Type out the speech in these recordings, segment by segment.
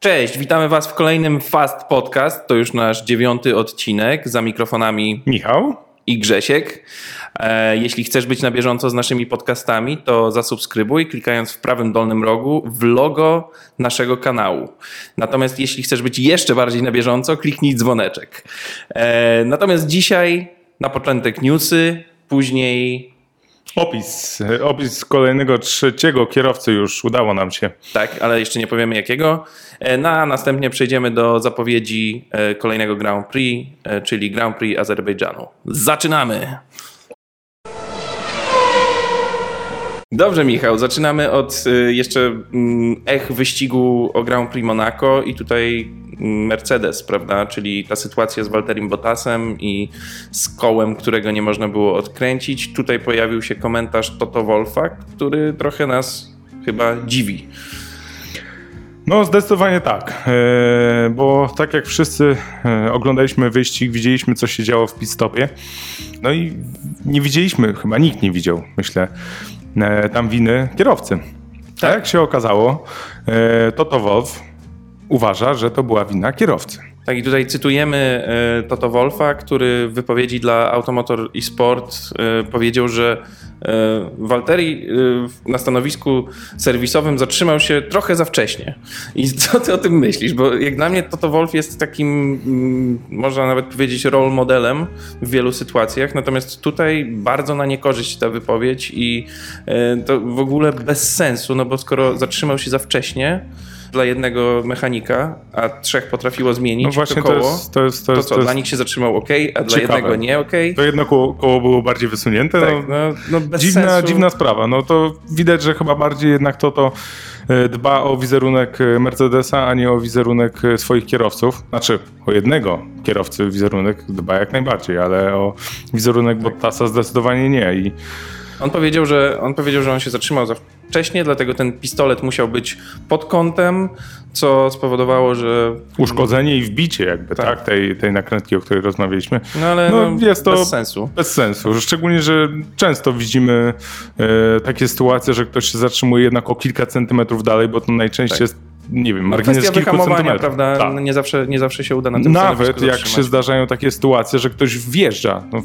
Cześć, witamy Was w kolejnym Fast Podcast. To już nasz dziewiąty odcinek. Za mikrofonami Michał i Grzesiek. E, jeśli chcesz być na bieżąco z naszymi podcastami, to zasubskrybuj klikając w prawym dolnym rogu w logo naszego kanału. Natomiast jeśli chcesz być jeszcze bardziej na bieżąco, kliknij dzwoneczek. E, natomiast dzisiaj na początek newsy, później Opis, opis kolejnego trzeciego kierowcy już udało nam się. Tak, ale jeszcze nie powiemy jakiego. E, no, a następnie przejdziemy do zapowiedzi e, kolejnego Grand Prix, e, czyli Grand Prix Azerbejdżanu. Zaczynamy! Dobrze, Michał, zaczynamy od jeszcze mm, ech wyścigu o Grand Prix Monaco i tutaj Mercedes, prawda? Czyli ta sytuacja z Walterim Bottasem i z kołem, którego nie można było odkręcić. Tutaj pojawił się komentarz Toto Wolfa, który trochę nas chyba dziwi. No, zdecydowanie tak, e, bo tak jak wszyscy e, oglądaliśmy wyścig, widzieliśmy, co się działo w pit-stopie. No i nie widzieliśmy, chyba nikt nie widział, myślę, tam winy kierowcy. Tak jak się okazało, Toto Wolf uważa, że to była wina kierowcy. Tak, i tutaj cytujemy e, Toto Wolfa, który w wypowiedzi dla Automotor i Sport e, powiedział, że e, Walteri na stanowisku serwisowym zatrzymał się trochę za wcześnie. I co ty o tym myślisz? Bo jak dla mnie Toto Wolf jest takim, mm, można nawet powiedzieć, role modelem w wielu sytuacjach, natomiast tutaj bardzo na niekorzyść ta wypowiedź i to w ogóle bez sensu, no bo skoro zatrzymał się za wcześnie, dla jednego mechanika, a trzech potrafiło zmienić no właśnie to koło, to, jest, to, jest, to, jest, to co, dla nich się zatrzymał ok, a dla jednego nie ok. To jedno koło, koło było bardziej wysunięte. Tak, no, no, no dziwna, dziwna sprawa. No to widać, że chyba bardziej jednak to to e, dba o wizerunek e, Mercedesa, a nie o wizerunek e, swoich kierowców. Znaczy, o jednego kierowcy wizerunek dba jak najbardziej, ale o wizerunek Bottasa zdecydowanie nie. I on powiedział, że on powiedział, że on się zatrzymał za wcześnie, dlatego ten pistolet musiał być pod kątem, co spowodowało, że... Uszkodzenie i wbicie jakby, tak, tak tej, tej nakrętki, o której rozmawialiśmy. No ale no, no, jest to bez sensu. Bez sensu. Szczególnie, że często widzimy e, takie sytuacje, że ktoś się zatrzymuje jednak o kilka centymetrów dalej, bo to najczęściej tak. jest nie wiem, margines no kilku centymetrów. prawda? Tak. Nie, zawsze, nie zawsze się uda na tym Nawet jak się zdarzają takie sytuacje, że ktoś wjeżdża no,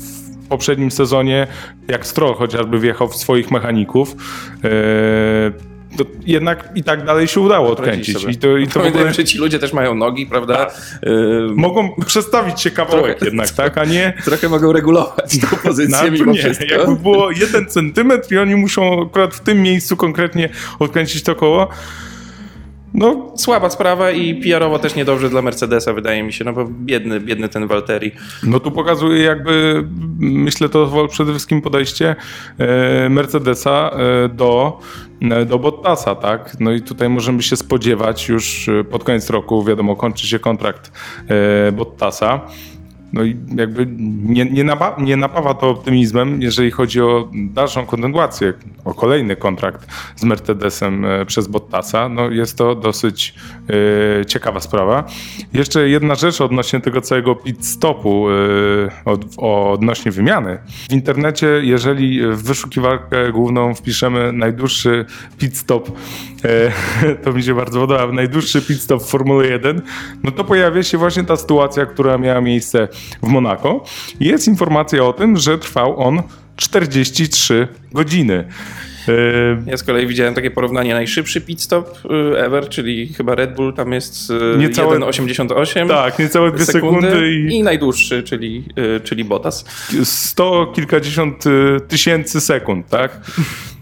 poprzednim sezonie, jak Stroll chociażby wjechał w swoich mechaników, e, to jednak i tak dalej się udało odkręcić. I to, i to w ogóle... że ci ludzie też mają nogi, prawda? Yy... Mogą przestawić się kawałek trochę, jednak, tak? A nie... Trochę mogą regulować tą pozycję no, mimo nie. wszystko. Jakby było jeden centymetr i oni muszą akurat w tym miejscu konkretnie odkręcić to koło, no, słaba sprawa i PR-owo też niedobrze dla Mercedesa, wydaje mi się, no bo biedny, biedny ten Walteri. No tu pokazuje jakby, myślę to przede wszystkim podejście e, Mercedesa e, do, e, do Bottasa, tak? No i tutaj możemy się spodziewać już pod koniec roku, wiadomo, kończy się kontrakt Bottasa. No i jakby nie, nie, napa nie napawa to optymizmem, jeżeli chodzi o dalszą kontynuację, o kolejny kontrakt z Mercedesem e, przez Bottasa. No jest to dosyć e, ciekawa sprawa. Jeszcze jedna rzecz odnośnie tego całego pit stopu, e, od, odnośnie wymiany. W internecie, jeżeli w wyszukiwarkę główną wpiszemy najdłuższy pit stop, to mi się bardzo podoba, najdłuższy pit stop w Formule 1, no to pojawia się właśnie ta sytuacja, która miała miejsce w Monako. Jest informacja o tym, że trwał on 43 godziny. Ja z kolei widziałem takie porównanie. Najszybszy pit stop y, ever, czyli chyba Red Bull, tam jest 1,88 Tak, niecałe dwie sekundy. sekundy i... I najdłuższy, czyli, czyli Bottas. 100 kilkadziesiąt tysięcy sekund, tak?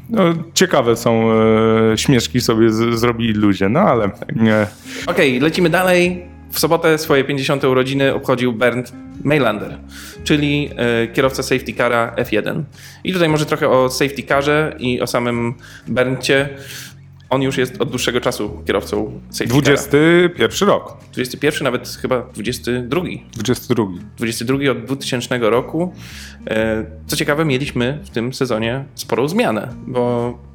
No, ciekawe są e, śmieszki sobie z, zrobili ludzie, no ale nie. Okej, okay, lecimy dalej. W sobotę swoje 50. urodziny obchodził Bernd Mailander, czyli e, kierowca safety cara F1. I tutaj może trochę o safety carze i o samym Berncie. On już jest od dłuższego czasu kierowcą safety 21 cara. rok. 21, nawet chyba 22. 22. 22 od 2000 roku. E, co ciekawe, mieliśmy w tym sezonie sporą zmianę, bo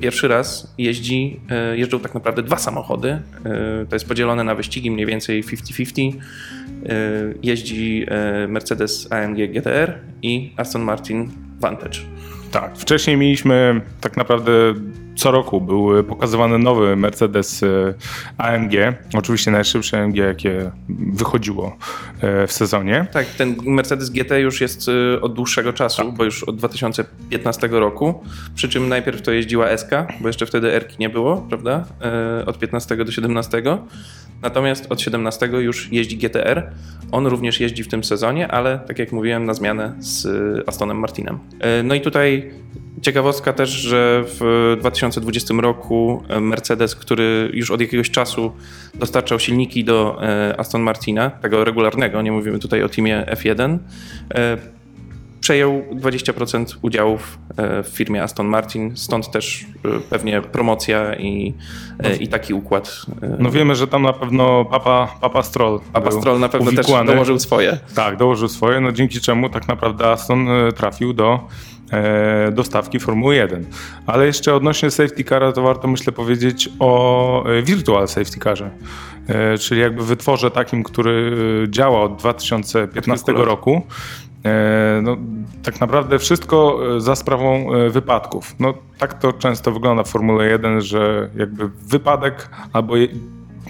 pierwszy raz jeździ, e, jeżdżą tak naprawdę dwa samochody. E, to jest podzielone na wyścigi mniej więcej 50-50. E, jeździ Mercedes AMG GTR i Aston Martin Vantage. Tak, wcześniej mieliśmy tak naprawdę co roku był pokazywany nowy Mercedes AMG. Oczywiście najszybszy AMG, jakie wychodziło w sezonie. Tak, ten Mercedes GT już jest od dłuższego czasu, tak. bo już od 2015 roku. Przy czym najpierw to jeździła SK, bo jeszcze wtedy Erki nie było, prawda? Od 15 do 17. Natomiast od 17 już jeździ GTR. On również jeździ w tym sezonie, ale tak jak mówiłem, na zmianę z Astonem Martinem. E, no i tutaj ciekawostka też, że w 2020 roku Mercedes, który już od jakiegoś czasu dostarczał silniki do e, Aston Martina, tego regularnego, nie mówimy tutaj o teamie F1, przejął 20% udziałów e, w firmie Aston Martin, stąd też e, pewnie promocja i, e, i taki układ. No wiemy, że tam na pewno Papa, Papa Stroll. Papa Stroll na pewno uwikłany. też dołożył swoje. Tak, dołożył swoje, no dzięki czemu tak naprawdę Aston trafił do dostawki Formuły 1. Ale jeszcze odnośnie safety cara to warto myślę powiedzieć o virtual safety carze, czyli jakby wytworze takim, który działa od 2015 roku E, no, tak naprawdę wszystko e, za sprawą e, wypadków. No, tak to często wygląda w Formule 1, że jakby wypadek albo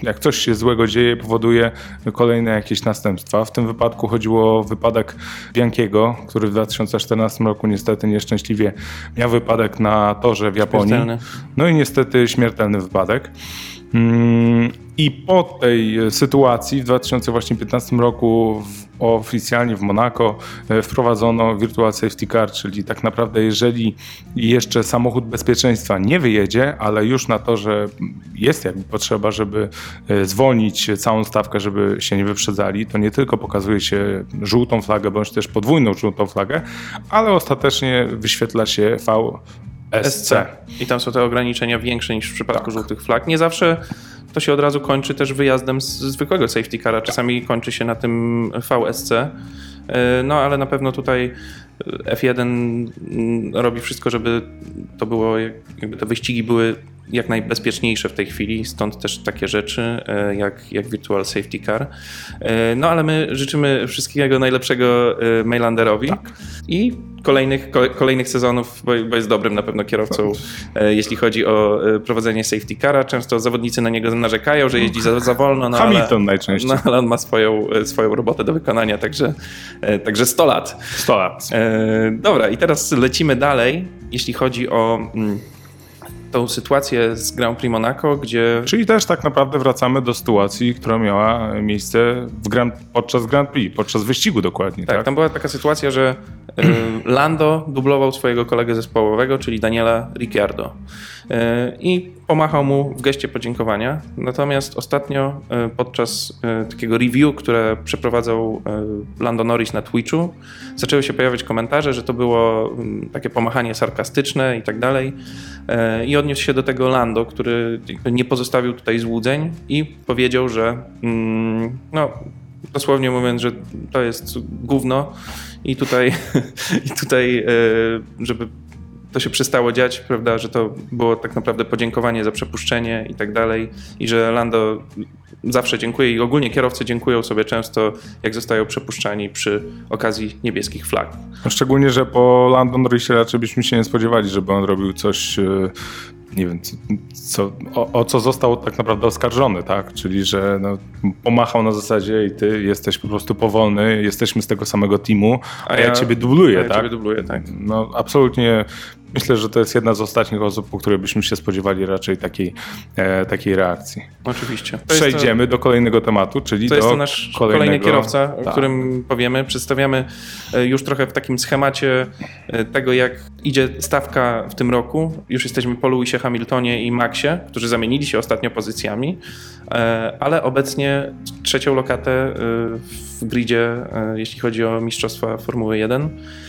jak coś się złego dzieje, powoduje kolejne jakieś następstwa. W tym wypadku chodziło o wypadek Biankiego, który w 2014 roku niestety nieszczęśliwie miał wypadek na torze w Japonii. No i niestety śmiertelny wypadek. Mm, I po tej sytuacji w 2015 roku oficjalnie w Monaco e, wprowadzono Virtual Safety Car, czyli tak naprawdę jeżeli jeszcze samochód bezpieczeństwa nie wyjedzie, ale już na to, że jest jakby potrzeba, żeby e, zwolnić całą stawkę, żeby się nie wyprzedzali, to nie tylko pokazuje się żółtą flagę, bądź też podwójną żółtą flagę, ale ostatecznie wyświetla się V SC. I tam są te ograniczenia większe niż w przypadku tak. żółtych flag. Nie zawsze to się od razu kończy też wyjazdem z zwykłego safety cara. Czasami kończy się na tym VSC. E, no ale na pewno tutaj F1 mm, robi wszystko, żeby to było, jakby te wyścigi były jak najbezpieczniejsze w tej chwili, stąd też takie rzeczy e, jak, jak Virtual Safety Car. E, no ale my życzymy wszystkiego najlepszego Mailanderowi tak. i kolejnych, kolejnych sezonów, bo, bo, jest dobrym na pewno kierowcą, e, jeśli chodzi o e, prowadzenie safety cara. Często zawodnicy na niego narzekają, że jeździ za, za wolno. No, Hamilton ale, najczęściej. No, ale on ma swoją, e, swoją robotę do wykonania, także, także 100 lat. 100 lat. Dobra, i teraz lecimy dalej, jeśli chodzi o mm, tą sytuację z Grand Prix Monaco, gdzie... Czyli też tak naprawdę wracamy do sytuacji, która miała miejsce w Grand, podczas Grand Prix, podczas wyścigu dokładnie. Tak, tak? tam była taka sytuacja, że e, Lando dublował swojego kolegę zespołowego, czyli Daniela Ricciardo. E, I pomachał mu w geście podziękowania. Natomiast ostatnio e, podczas takiego review, które przeprowadzał Lando Norris na Twitchu, zaczęły się pojawiać komentarze, że to było mm, takie pomachanie sarkastyczne i tak dalej. I odniósł się do tego Lando, który nie pozostawił tutaj złudzeń i powiedział, że mm, no, dosłownie mówiąc, że to jest gówno i tutaj, i tutaj e, żeby to się przestało dziać, prawda, że to było tak naprawdę podziękowanie za przepuszczenie i tak dalej i że Lando zawsze dziękuję i ogólnie kierowcy dziękują sobie często, jak zostają przepuszczani przy okazji niebieskich flag. Szczególnie, że po Lando Norrisie raczej byśmy się nie spodziewali, żeby on robił coś e, nie wiem, co, o, o, co został tak naprawdę oskarżony, tak? Czyli, że no, pomachał na zasadzie i ty jesteś po prostu powolny, jesteśmy z tego samego teamu, a, a ja, ja, ciebie dubluję, a ja tak? Ciebie dubluję, tak. No absolutnie Myślę, że to jest jedna z ostatnich osób, po której byśmy się spodziewali raczej takiej, e, takiej reakcji. Oczywiście. To Przejdziemy to, do kolejnego tematu, czyli to do jest to nasz kolejnego... kolejny kierowca, tak. o którym powiemy. Przedstawiamy e, już trochę w takim schemacie e, tego, jak idzie stawka w tym roku. Już jesteśmy po Lewisie Hamiltonie i Maxie, którzy zamienili się ostatnio pozycjami, e, ale obecnie trzecią lokatę w gridzie, jeśli chodzi o Mistrzostwa Formuły 1 E,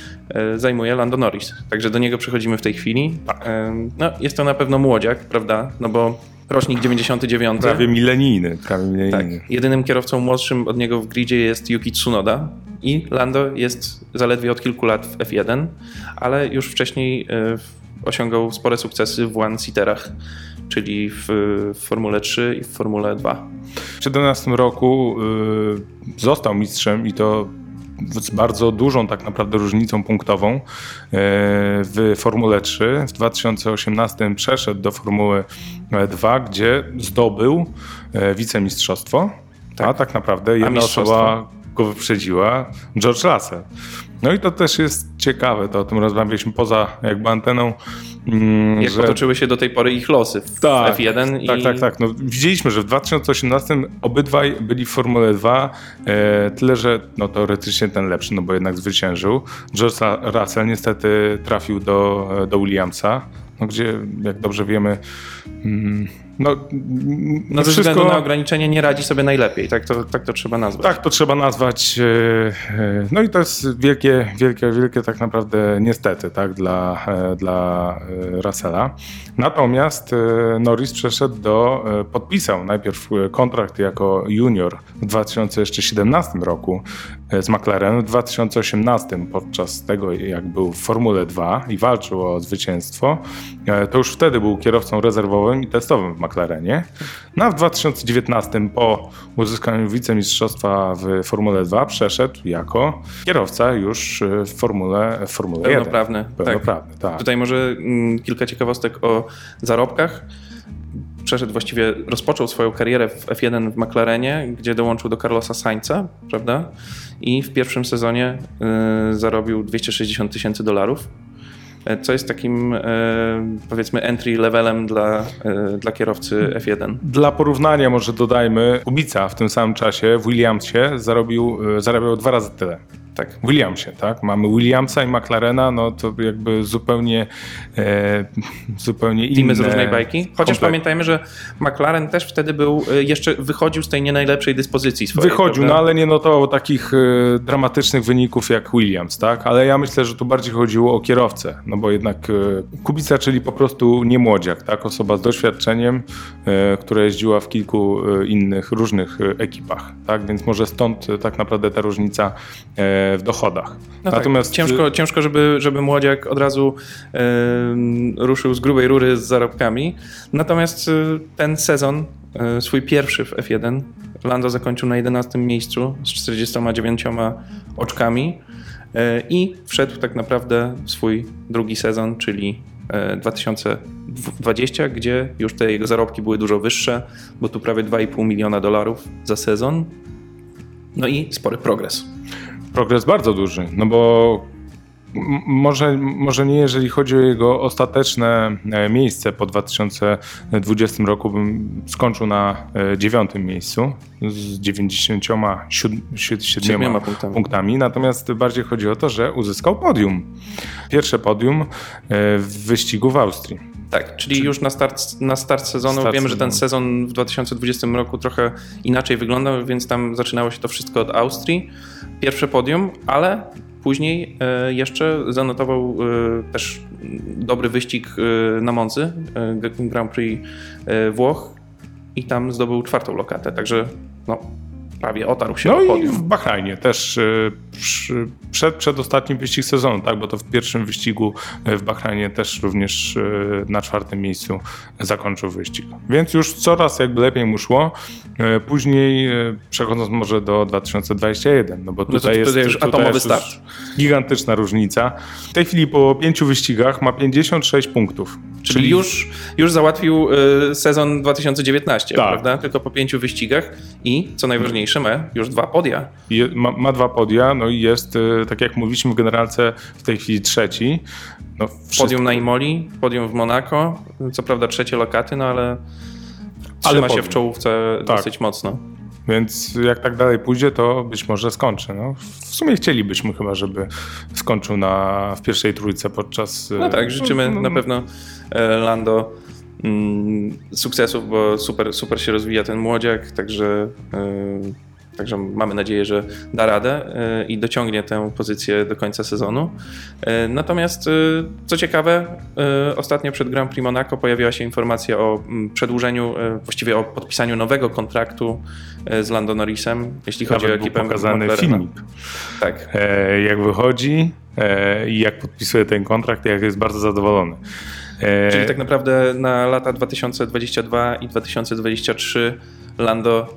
zajmuje Lando Norris. Także do niego przechodzimy w tej chwili. Tak. E, no, jest to na pewno młodziak, prawda? No bo rocznik 99. Prawie milenijny. Prawie milenijny. Tak. Jedynym kierowcą młodszym od niego w gridzie jest Yuki Tsunoda i Lando jest zaledwie od kilku lat w F1, ale już wcześniej e, osiągał spore sukcesy w one-seaterach, czyli w, w Formule 3 i w Formule 2. W 2017 roku y, został mistrzem i to z bardzo dużą tak naprawdę różnicą punktową e, w Formule 3. W 2018 przeszedł do Formuły 2, gdzie zdobył e, wicemistrzostwo, tak. a tak naprawdę jedna osoba go wyprzedziła, George Russell. No i to też jest ciekawe, to o tym rozmawialiśmy poza jakby anteną. Mm, Jak że... potoczyły się do tej pory ich losy w tak, F1 i... Tak, tak, tak. No, widzieliśmy, że w 2018 obydwaj byli w Formule 2, e, tyle, że no, teoretycznie ten lepszy, no bo jednak zwyciężył. George Russell niestety trafił do, do Williamsa, no, gdzie jak dobrze wiemy... Mm, no, no ze wszystko... względu na ograniczenie nie radzi sobie najlepiej, tak to, tak to trzeba nazwać. Tak, to trzeba nazwać. E, e, no i to jest wielkie, wielkie, wielkie tak naprawdę niestety tak, dla, e, dla Russella. Natomiast Norris przeszedł do, podpisał najpierw kontrakt jako junior w 2017 roku z McLarenem, w 2018 podczas tego jak był w Formule 2 i walczył o zwycięstwo, to już wtedy był kierowcą rezerwowym i testowym w McLarenie. No a w 2019 po uzyskaniu wicemistrzostwa w Formule 2 przeszedł jako kierowca już w Formule, w Formule Pełnoprawny. 1. Pełnoprawny. Tak. tak. Tutaj może mm, kilka ciekawostek o zarobkach przeszedł właściwie, rozpoczął swoją karierę w F1 w McLarenie, gdzie dołączył do Carlosa Sainza, prawda? I w pierwszym sezonie y, zarobił 260 tysięcy dolarów. E, co jest takim e, powiedzmy entry levelem dla, e, dla kierowcy F1. Dla porównania może dodajmy, Kubica w tym samym czasie w Williamsie zarobił, zarabiał dwa razy tyle tak. Williamsie, tak? Mamy Williamsa i McLarena, no to jakby zupełnie e, zupełnie inne. Teamy z różnej bajki. Chociaż pamiętajmy, że McLaren też wtedy był, e, jeszcze wychodził z tej nie najlepszej dyspozycji swojej. Wychodził, prawda? no ale nie notował takich e, dramatycznych wyników jak Williams, tak? Ale ja myślę, że tu bardziej chodziło o kierowcę, no bo jednak e, Kubica, czyli po prostu nie młodziak, tak? Osoba z doświadczeniem, e, która jeździła w kilku e, innych, różnych ekipach, tak? Więc może stąd tak naprawdę ta różnica w dochodach. No tak, Natomiast tak. ciężko, ciężko żeby, żeby młodziak od razu yy, ruszył z grubej rury z zarobkami. Natomiast yy, ten sezon, yy, swój pierwszy w F1, Lando zakończył na 11 miejscu z 49 oczkami i wszedł tak naprawdę w swój drugi sezon, czyli 2020, gdzie już te jego zarobki były dużo wyższe, bo tu prawie 2,5 miliona dolarów za sezon. No i spory progres progres bardzo duży, no bo może, może nie jeżeli chodzi o jego ostateczne e, miejsce po 2020 roku, bym skończył na e, dziewiątym miejscu z 97 punktami. punktami. Natomiast bardziej chodzi o to, że uzyskał podium. Pierwsze podium e, w wyścigu w Austrii. Tak, czyli już na start, na start sezonu start wiemy, sezonu. że ten sezon w 2020 roku trochę inaczej wyglądał, więc tam zaczynało się to wszystko od Austrii. Pierwsze podium, ale później e, jeszcze zanotował e, też dobry wyścig e, na Moncy, Grand Prix Włoch i tam zdobył czwartą lokatę, także prawie otarł się no o podium. i w Bahrajnie też y, przed, przed ostatnim wyścig sezonu, tak, bo to w pierwszym wyścigu y, w Bahrajnie też również y, na czwartym miejscu zakończył wyścig. Więc już coraz jakby lepiej mu szło. Później przechodząc może do 2021, no bo tutaj, no to, jest, już tutaj atomowy start. gigantyczna różnica. W tej chwili po pięciu wyścigach ma 56 punktów. Czyli, Czyli już, już załatwił sezon 2019, tak. prawda? Tylko po pięciu wyścigach i co najważniejsze ma już dwa podia. Je, ma, ma, dwa podia, no i jest, y, tak jak mówiliśmy w generalce, w tej chwili trzeci. No, wszystko... Podium na Imoli, podium w Monako, co prawda trzecie lokaty, no ale trzyma ale się w czołówce tak. dosyć mocno. Więc jak tak dalej pójdzie, to być może skończy. No, w sumie chcielibyśmy chyba, żeby skończył na, w pierwszej trójce podczas... No tak, życzymy no, no, na pewno e, Lando Mm, sukcesów, bo super, super się rozwija ten młodziak, także, e, także mamy nadzieję, że da radę e, i dociągnie tę pozycję do końca sezonu. E, natomiast co ciekawe, ostatnio przed Grand Prix Monaco pojawiła się informacja o mm, przedłużeniu, właściwie o podpisaniu nowego kontraktu z Lando Norrisem, jeśli chodzi Nawet o ekipę pokazany McLarena. filmik. Tak. jak wychodzi i jak podpisuje ten kontrakt, jak jest bardzo zadowolony. E, Czyli tak naprawdę na lata 2022 i 2023 Lando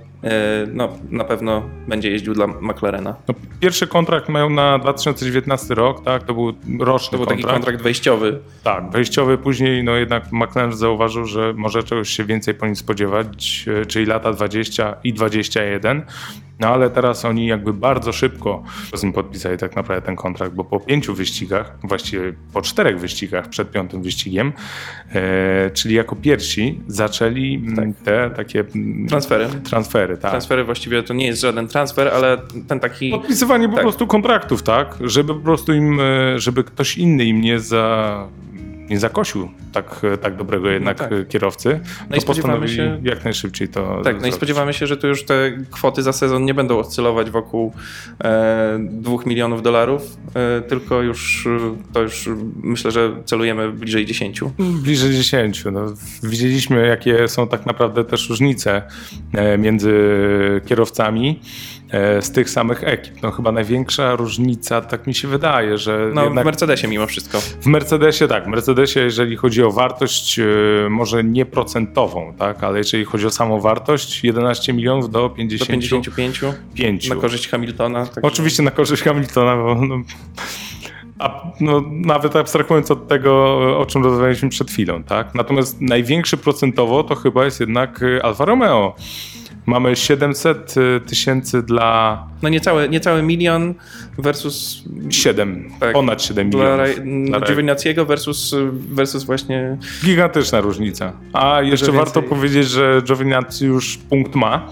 no, na pewno będzie jeździł dla McLarena. No, pierwszy kontrakt mają na 2019 rok, tak? To był roczny To był kontrakt. taki kontrakt wejściowy. Tak, wejściowy później, no jednak McLaren zauważył, że może czegoś się więcej po nim spodziewać, e, czyli lata 20 i 21. No ale teraz oni jakby bardzo szybko z nim podpisali tak naprawdę ten kontrakt, bo po pięciu wyścigach, właściwie po czterech wyścigach przed piątym wyścigiem, e, czyli jako pierwsi zaczęli tak. te takie transfery. Transfery, tak. Transfery właściwie to nie jest żaden transfer, ale ten taki... Podpisywanie po tak. prostu kontraktów, tak? Żeby po prostu im, e, żeby ktoś inny im nie za nie zakosił tak, tak dobrego jednak no tak. kierowcy, no to spodziewamy się jak najszybciej to Tak, zrobić. no i spodziewamy się, że tu już te kwoty za sezon nie będą oscylować wokół e, 2 milionów dolarów, e, tylko już to już myślę, że celujemy bliżej 10. Bliżej 10. No, widzieliśmy, jakie są tak naprawdę też różnice e, między kierowcami. E, z tych samych ekip. No chyba największa różnica, tak mi się wydaje, że. No w Mercedesie mimo wszystko. W Mercedesie tak. W Mercedesie, jeżeli chodzi o wartość, e, może nie procentową, tak, ale jeżeli chodzi o samą wartość, 11 milionów do 50. Do 55. 5. Na korzyść Hamiltona. Tak Oczywiście na korzyść Hamiltona, bo. No, a, no, nawet abstrahując od tego, o czym rozmawialiśmy przed chwilą, tak? Natomiast największy procentowo to chyba jest jednak Alfa Romeo. Mamy 700 y, tysięcy dla. No niecałe, niecały milion versus. 7, tak, ponad 7 milionów. Dla Giovinazziego versus, versus właśnie. Gigantyczna różnica. A jeszcze warto powiedzieć, że Giovinazzi już punkt ma.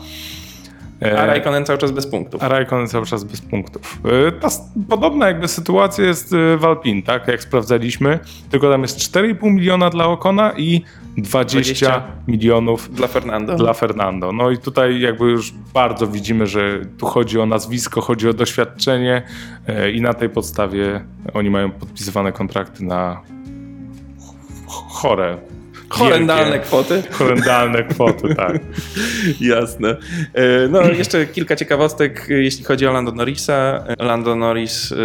E, A Raikkonen cały czas bez punktów. A Raikkonen cały czas bez punktów. E, ta podobna jakby sytuacja jest e, w Alpin, tak? Jak sprawdzaliśmy. Tylko tam jest 4,5 miliona dla Okona i 20, 20, milionów dla Fernando. dla Fernando. No i tutaj jakby już bardzo widzimy, że tu chodzi o nazwisko, chodzi o doświadczenie i na tej podstawie oni mają podpisywane kontrakty na chore Horrendalne kwoty. Horrendalne kwoty, tak. Jasne. E, no, jeszcze kilka ciekawostek, jeśli chodzi o Lando Norrisa. Lando Norris e,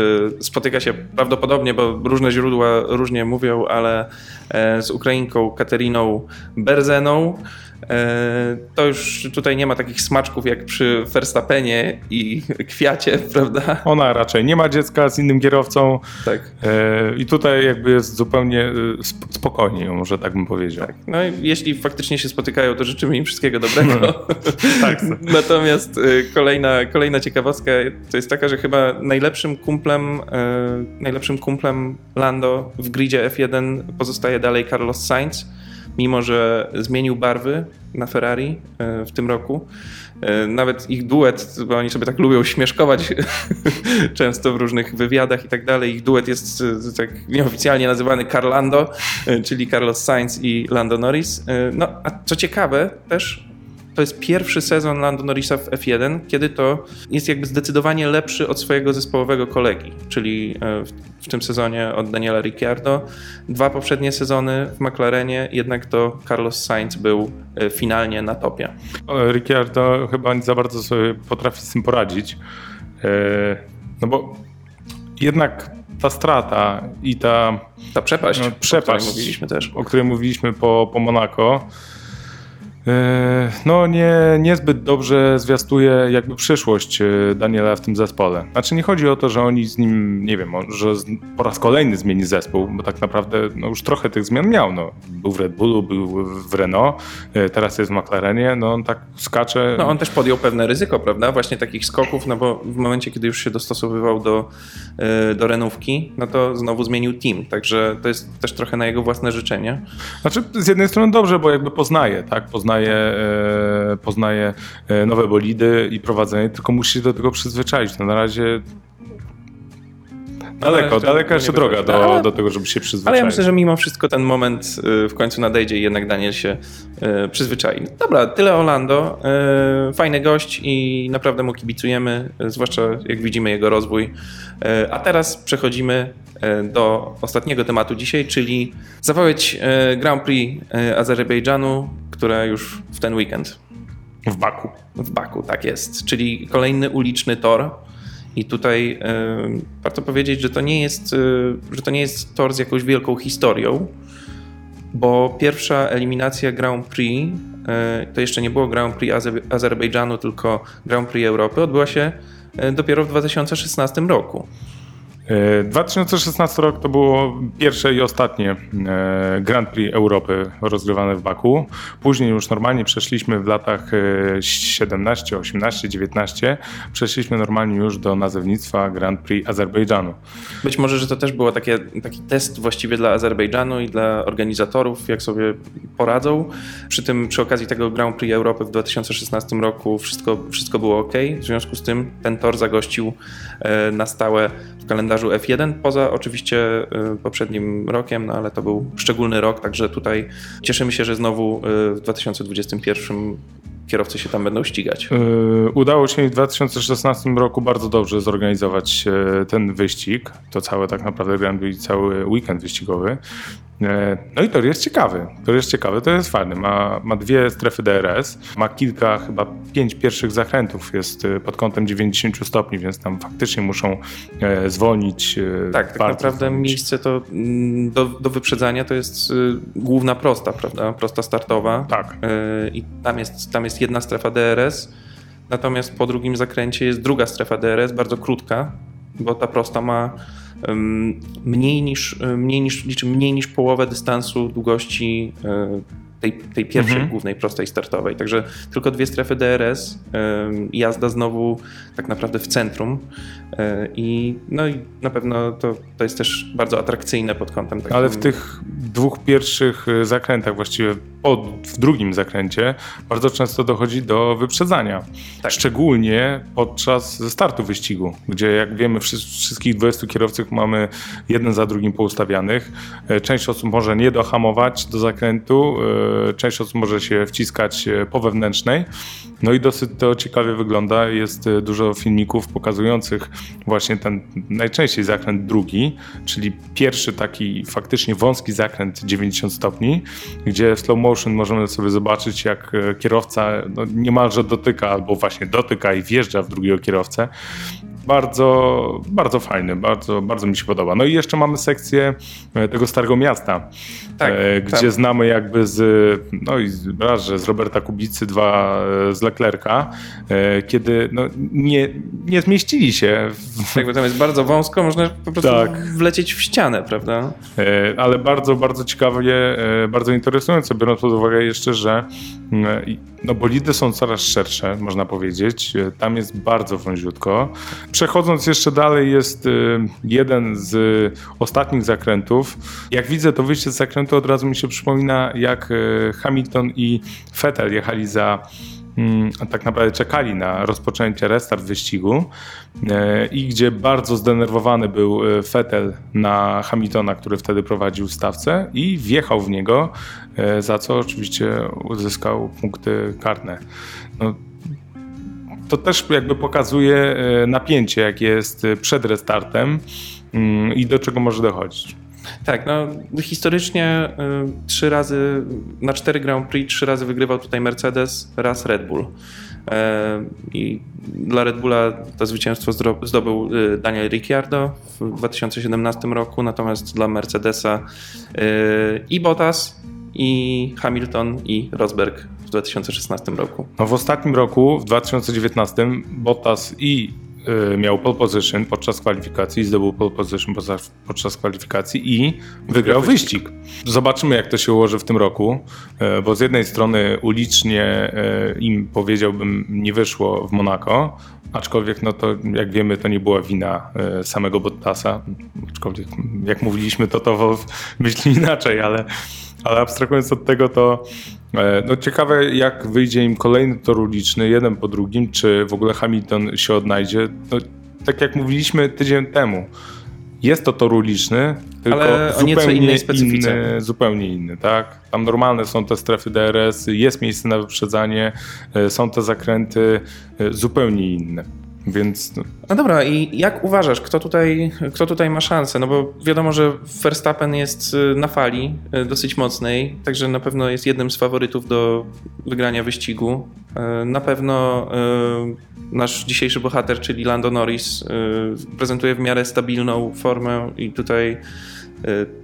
spotyka się prawdopodobnie, bo różne źródła różnie mówią, ale e, z Ukrainką Kateriną Berzeną. E, to już tutaj nie ma takich smaczków jak przy Verstappenie i Kwiacie, prawda? Ona raczej nie ma dziecka z innym kierowcą. Tak. E, I tutaj jakby jest zupełnie e, spokojnie, może tak bym powiedział. Tak. No jeśli faktycznie się spotykają, to życzymy im wszystkiego dobrego. No. tak. Natomiast kolejna, kolejna ciekawostka to jest taka, że chyba najlepszym kumplem, najlepszym kumplem Lando w gridzie F1 pozostaje dalej Carlos Sainz mimo że zmienił barwy na Ferrari e, w tym roku. E, nawet ich duet, bo oni sobie tak lubią śmieszkować często w różnych wywiadach i tak dalej. Ich duet jest e, tak nieoficjalnie nazywany Carlando, czyli Carlos Sainz i Lando Norris. No, a co ciekawe też to jest pierwszy sezon Lando Norrisa w F1, kiedy to jest jakby zdecydowanie lepszy od swojego zespołowego kolegi, czyli e, w, tym sezonie od Daniela Ricciardo. Dwa poprzednie sezony w McLarenie, jednak to Carlos Sainz był e, finalnie na topie. Ricciardo chyba nie za bardzo sobie potrafi z tym poradzić, e, no bo jednak ta strata i ta... Ta przepaść, no, przepaść o której mówiliśmy też. O której mówiliśmy po, po Monako, no nie, niezbyt dobrze zwiastuje jakby przyszłość e, Daniela w tym zespole. Znaczy nie chodzi o to, że oni z nim, nie wiem, że po raz kolejny zmieni zespół, bo tak naprawdę no już trochę tych zmian miał. No, był w Red Bullu, był w Renault, e, teraz jest w McLarenie, no on tak skacze. No on też podjął pewne ryzyko, prawda, właśnie takich skoków, no bo w momencie, kiedy już się dostosowywał do, do Renówki, no to znowu zmienił team, także to jest też trochę na jego własne życzenie. Znaczy z jednej strony dobrze, bo jakby poznaje, tak, poznaje poznaje, e, poznaje e, nowe bolidy i prowadzenie, tylko musi się do tego przyzwyczaić. No na razie Daleko, jeszcze daleka jeszcze droga do, ale, do tego, żeby się przyzwyczaić. Ale ja myślę, że mimo wszystko ten moment e, w końcu nadejdzie i jednak Daniel się przyzwyczai. Dobra, tyle o Lando. Fajny gość i naprawdę mu kibicujemy, zwłaszcza jak widzimy jego rozwój. A teraz przechodzimy do ostatniego tematu dzisiaj, czyli zapowiedź Grand Prix Azerbejdżanu które już w ten weekend. W Baku. W Baku, tak jest. Czyli kolejny uliczny tor. I tutaj y, warto powiedzieć, że to, nie jest, y, że to nie jest tor z jakąś wielką historią, bo pierwsza eliminacja Grand Prix, to jeszcze nie było Grand Prix Azerbejdżanu, tylko Grand Prix Europy, odbyła się dopiero w 2016 roku. 2016 rok to było pierwsze i ostatnie e, Grand Prix Europy rozgrywane w Baku. Później już normalnie przeszliśmy w latach 17, 18, 19, przeszliśmy normalnie już do nazewnictwa Grand Prix Azerbejdżanu. Być może, że to też był taki test właściwie dla Azerbejdżanu i dla organizatorów, jak sobie poradzą. Przy tym, przy okazji tego Grand Prix Europy w 2016 roku wszystko, wszystko było ok. W związku z tym ten tor zagościł e, na stałe w kalendarzu F1, poza oczywiście y, poprzednim rokiem, no ale to był szczególny rok, także tutaj cieszymy się, że znowu y, w 2021 kierowcy się tam będą ścigać. Y, udało się w 2016 roku bardzo dobrze zorganizować ten wyścig. To całe tak naprawdę Grand cały weekend wyścigowy. E, no i to jest ciekawy. To jest ciekawy, to jest fajny. Ma, ma dwie strefy DRS, ma kilka, chyba pięć pierwszych zakrętów jest e, pod kątem 90 stopni, więc tam faktycznie muszą e, zwolnić. Tak, tak naprawdę zwolnić. miejsce to mm, do, do wyprzedzania to jest główna prosta, prawda? Prosta startowa. Tak. I tam jest, tam jest jedna strefa DRS, natomiast po drugim zakręcie jest druga strefa DRS, bardzo krótka, bo ta prosta ma mniej niż, mniej niż, liczy mniej niż połowę dystansu długości e, tej, tej pierwszej mhm. głównej prostej startowej. Także tylko dwie strefy DRS, jazda znowu tak naprawdę w centrum e, i no i na pewno to, to jest też bardzo atrakcyjne pod kątem takim. Ale w tych dwóch pierwszych e, zakrętach, właściwie po, w drugim zakręcie, bardzo często dochodzi do wyprzedzania. Tak. Szczególnie podczas startu wyścigu, gdzie jak wiemy wszystkich 20 kierowców mamy jeden za drugim poustawianych. E, część osób może nie dohamować do zakrętu, osób może się wciskać po wewnętrznej. No i dosyć to ciekawie wygląda. Jest dużo filmików pokazujących właśnie ten najczęściej zakręt drugi, czyli pierwszy taki faktycznie wąski zakręt 90 stopni, gdzie w slow motion możemy sobie zobaczyć, jak kierowca no, niemalże dotyka albo właśnie dotyka i wjeżdża w drugiego kierowcę bardzo, bardzo fajny, bardzo, bardzo mi się podoba. No i jeszcze mamy sekcję e, tego Starego Miasta, tak, e, gdzie tak. znamy jakby z, no i raz, że z Roberta Kubicy, dwa e, z Leclerca, kiedy no, nie, nie zmieścili się. W... Tak, bo tam jest bardzo wąsko, można po prostu tak. wlecieć w ścianę, prawda? Ale bardzo, bardzo ciekawie, bardzo interesujące, biorąc pod uwagę jeszcze, że mm, no bolidy są coraz szersze, można powiedzieć. Tam jest bardzo wąziutko. Przechodząc jeszcze dalej, jest jeden z ostatnich zakrętów. Jak widzę to wyjście z zakrętu, od razu mi się przypomina, jak y, Hamilton i Vettel jechali za mm, tak naprawdę czekali na rozpoczęcie restart wyścigu y, i gdzie bardzo zdenerwowany był Vettel na Hamiltona, który wtedy prowadził stawce i wjechał w niego, za co oczywiście uzyskał punkty karne. No, to też jakby pokazuje e, napięcie, jakie jest e, przed restartem mm, i do czego może dochodzić. Tak, no historycznie y, trzy razy, na cztery Grand Prix trzy razy wygrywał tutaj Mercedes, raz Red Bull. E, I dla Red Bulla to zwycięstwo zdobył y, Daniel Ricciardo w 2017 roku, natomiast dla Mercedesa y, i Bottas, i Hamilton, i Rosberg w 2016 roku. No w ostatnim roku, w 2019, Bottas i miał pole position podczas kwalifikacji, zdobył pole position podczas, kwalifikacji i wygrał wyścig. Zobaczymy, jak to się ułoży w tym roku, y, bo z jednej strony ulicznie y, im, powiedziałbym, nie wyszło w Monako, aczkolwiek, no to jak wiemy, to nie była wina samego Bottasa, aczkolwiek jak mówiliśmy, to to myśli inaczej, ale, ale abstrahując od tego, to no ciekawe, jak wyjdzie im kolejny tor uliczny, jeden po drugim, czy w ogóle Hamilton się odnajdzie. No, tak jak mówiliśmy tydzień temu, jest to tor uliczny, tylko Ale zupełnie inny, zupełnie inny, tak? Tam normalne są te strefy DRS, jest miejsce na wyprzedzanie, e, są te zakręty e, zupełnie inne. Więc... No. dobra, i jak uważasz, kto tutaj, kto tutaj ma szansę? No bo wiadomo, że Verstappen jest y, na fali y, dosyć mocnej, także na pewno jest jednym z faworytów do wygrania wyścigu. Y, na pewno nasz dzisiejszy bohater, czyli Lando Norris, prezentuje w miarę stabilną formę i tutaj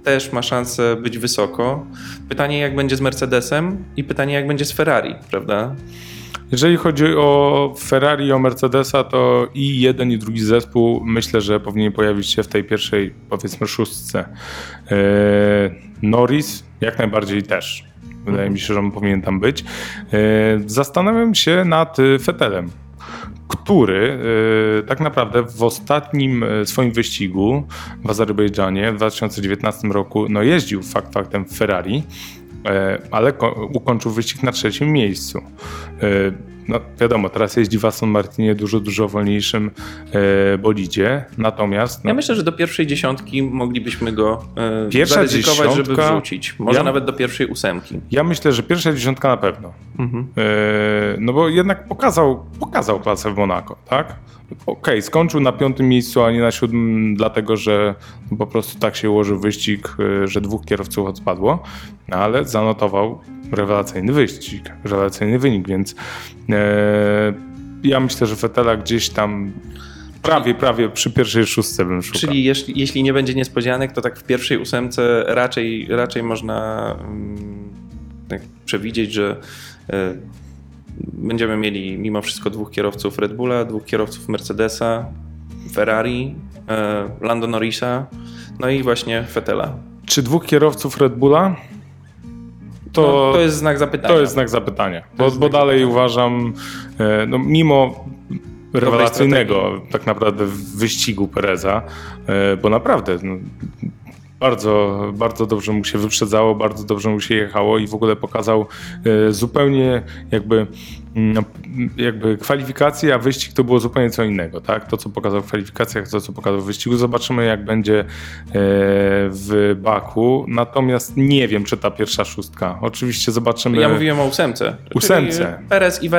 też ma szansę być wysoko. Pytanie, jak będzie z Mercedesem i pytanie, jak będzie z Ferrari, prawda? Jeżeli chodzi o Ferrari i o Mercedesa, to i jeden, i drugi zespół myślę, że powinien pojawić się w tej pierwszej, powiedzmy, szóstce. Norris jak najbardziej też. Wydaje mi się, że on powinien tam być. Zastanawiam się nad Fetelem który tak naprawdę w ostatnim swoim wyścigu w Azerbejdżanie w 2019 roku no jeździł fakt faktem w Ferrari, e, ale ukończył wyścig na trzecim miejscu. E, no wiadomo, teraz jeździ w Aston Martinie dużo, dużo wolniejszym e, bolidzie, natomiast... No, ja myślę, że do pierwszej dziesiątki moglibyśmy go e, pierwsza zaryzykować, dziesiątka, żeby wrzucić. Może ja, nawet do pierwszej ósemki. Ja myślę, że pierwsza dziesiątka na pewno. Mhm. E, no bo jednak pokazał, pokazał klasę w Monaco, tak? Okej, okay, skończył na piątym miejscu, a nie na siódmym, dlatego że po prostu tak się ułożył wyścig, e, że dwóch kierowców odpadło, ale zanotował rewelacyjny wyścig, rewelacyjny wynik, więc e, ja myślę, że Fetela gdzieś tam prawie, prawie przy pierwszej szóstce bym szukał. Czyli jeśli, jeśli nie będzie niespodzianek, to tak w pierwszej ósemce raczej, raczej można um, tak przewidzieć, że e, będziemy mieli mimo wszystko dwóch kierowców Red Bulla, dwóch kierowców Mercedesa, Ferrari, e, Lando Norrisa, no i właśnie Fetela. Czy dwóch kierowców Red Bulla? to, no, to jest znak zapytania. To jest znak zapytania, bo, bo dalej zapytania. uważam, e, no, mimo rewelacyjnego tak naprawdę wyścigu Pereza, e, bo naprawdę no, bardzo, bardzo dobrze mu się wyprzedzało, bardzo dobrze mu się jechało i w ogóle pokazał e, zupełnie jakby jakby kwalifikacje, a wyścig to było zupełnie co innego, tak? To, co pokazał w kwalifikacjach, to, co pokazał w wyścigu. Zobaczymy, jak będzie e, w Baku. Natomiast nie wiem, czy ta pierwsza szóstka. Oczywiście zobaczymy. Ja mówiłem o ósemce. Ósemce. Perez i,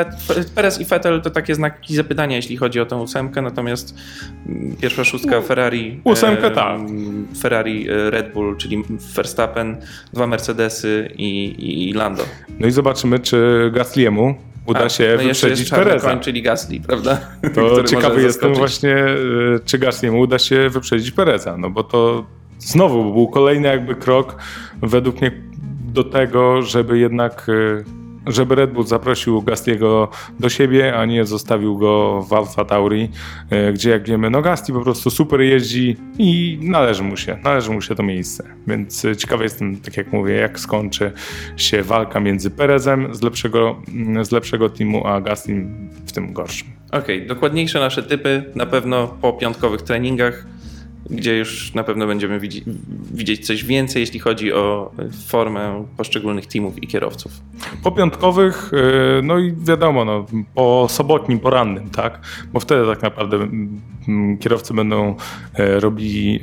Perez i Vettel to takie znaki zapytania, jeśli chodzi o tę ósemkę, natomiast mm, pierwsza szóstka Ferrari. Ósemkę, tak. Ferrari, e, Red Bull, czyli Verstappen, dwa Mercedesy i, i Lando. No i zobaczymy, czy Gasliemu uda A, się no wyprzedzić Pereza. koń, czyli Gasly, prawda? To ciekawy jestem właśnie, e, czy Gasly'emu uda się wyprzedzić Pereza, no bo to znowu był kolejny jakby krok według mnie do tego, żeby jednak e, żeby Red Bull zaprosił Gastiego do siebie, a nie zostawił go w Alfa Tauri, e, gdzie jak wiemy, no Gasti po prostu super jeździ i należy mu się, należy mu się to miejsce. Więc e, ciekawy jestem, tak jak mówię, jak skończy się walka między Perezem z lepszego, z lepszego teamu, a Gastim w tym gorszym. Okej, okay, dokładniejsze nasze typy na pewno po piątkowych treningach gdzie już na pewno będziemy widzieć coś więcej, jeśli chodzi o formę poszczególnych teamów i kierowców. Po piątkowych, y, no i wiadomo, no, po sobotnim, porannym, tak? Bo wtedy tak naprawdę mm, kierowcy będą e, robili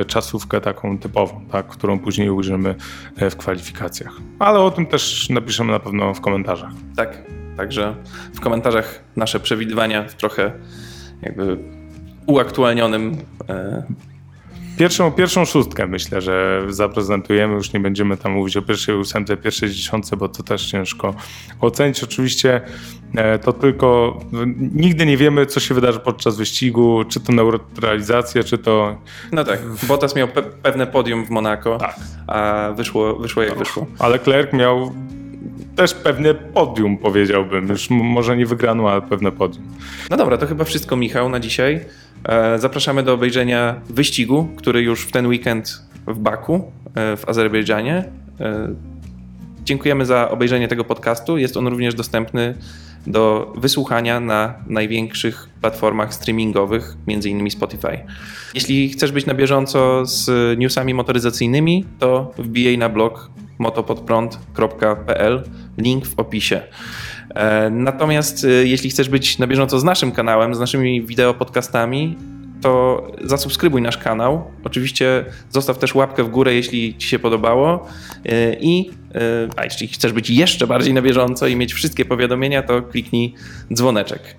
e, czasówkę taką typową, tak? którą później ujrzymy e, w kwalifikacjach. Ale o tym też napiszemy na pewno w komentarzach. Tak, także w komentarzach nasze przewidywania w trochę jakby uaktualnionym. Pierwszą, pierwszą szóstkę myślę, że zaprezentujemy. Już nie będziemy tam mówić o pierwszej ósemce, pierwszej dziesiątce, bo to też ciężko ocenić. Oczywiście e, to tylko nigdy nie wiemy, co się wydarzy podczas wyścigu, czy to neutralizacja, czy to. No tak. Bottas miał pe pewne podium w Monako, tak. a wyszło, wyszło jak wyszło. Ale Klerk miał też pewne podium, powiedziałbym. Już może nie wygrano, ale pewne podium. No dobra, to chyba wszystko, Michał, na dzisiaj. E, zapraszamy do obejrzenia wyścigu, który już w ten weekend w Baku, e, w Azerbejdżanie. E, dziękujemy za obejrzenie tego podcastu. Jest on również dostępny do wysłuchania na największych platformach streamingowych, m.in. Spotify. Jeśli chcesz być na bieżąco z newsami motoryzacyjnymi, to wbijaj na blog motopodprąd.pl, link w opisie. E, natomiast e, jeśli chcesz być na bieżąco z naszym kanałem, z naszymi wideo podcastami, to zasubskrybuj nasz kanał. Oczywiście zostaw też łapkę w górę, jeśli Ci się podobało. E, I a jeśli chcesz być jeszcze bardziej na bieżąco i mieć wszystkie powiadomienia, to kliknij dzwoneczek.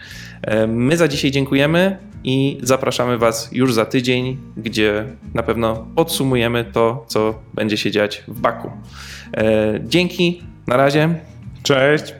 My za dzisiaj dziękujemy i zapraszamy Was już za tydzień, gdzie na pewno podsumujemy to, co będzie się dziać w Baku. Dzięki, na razie. Cześć.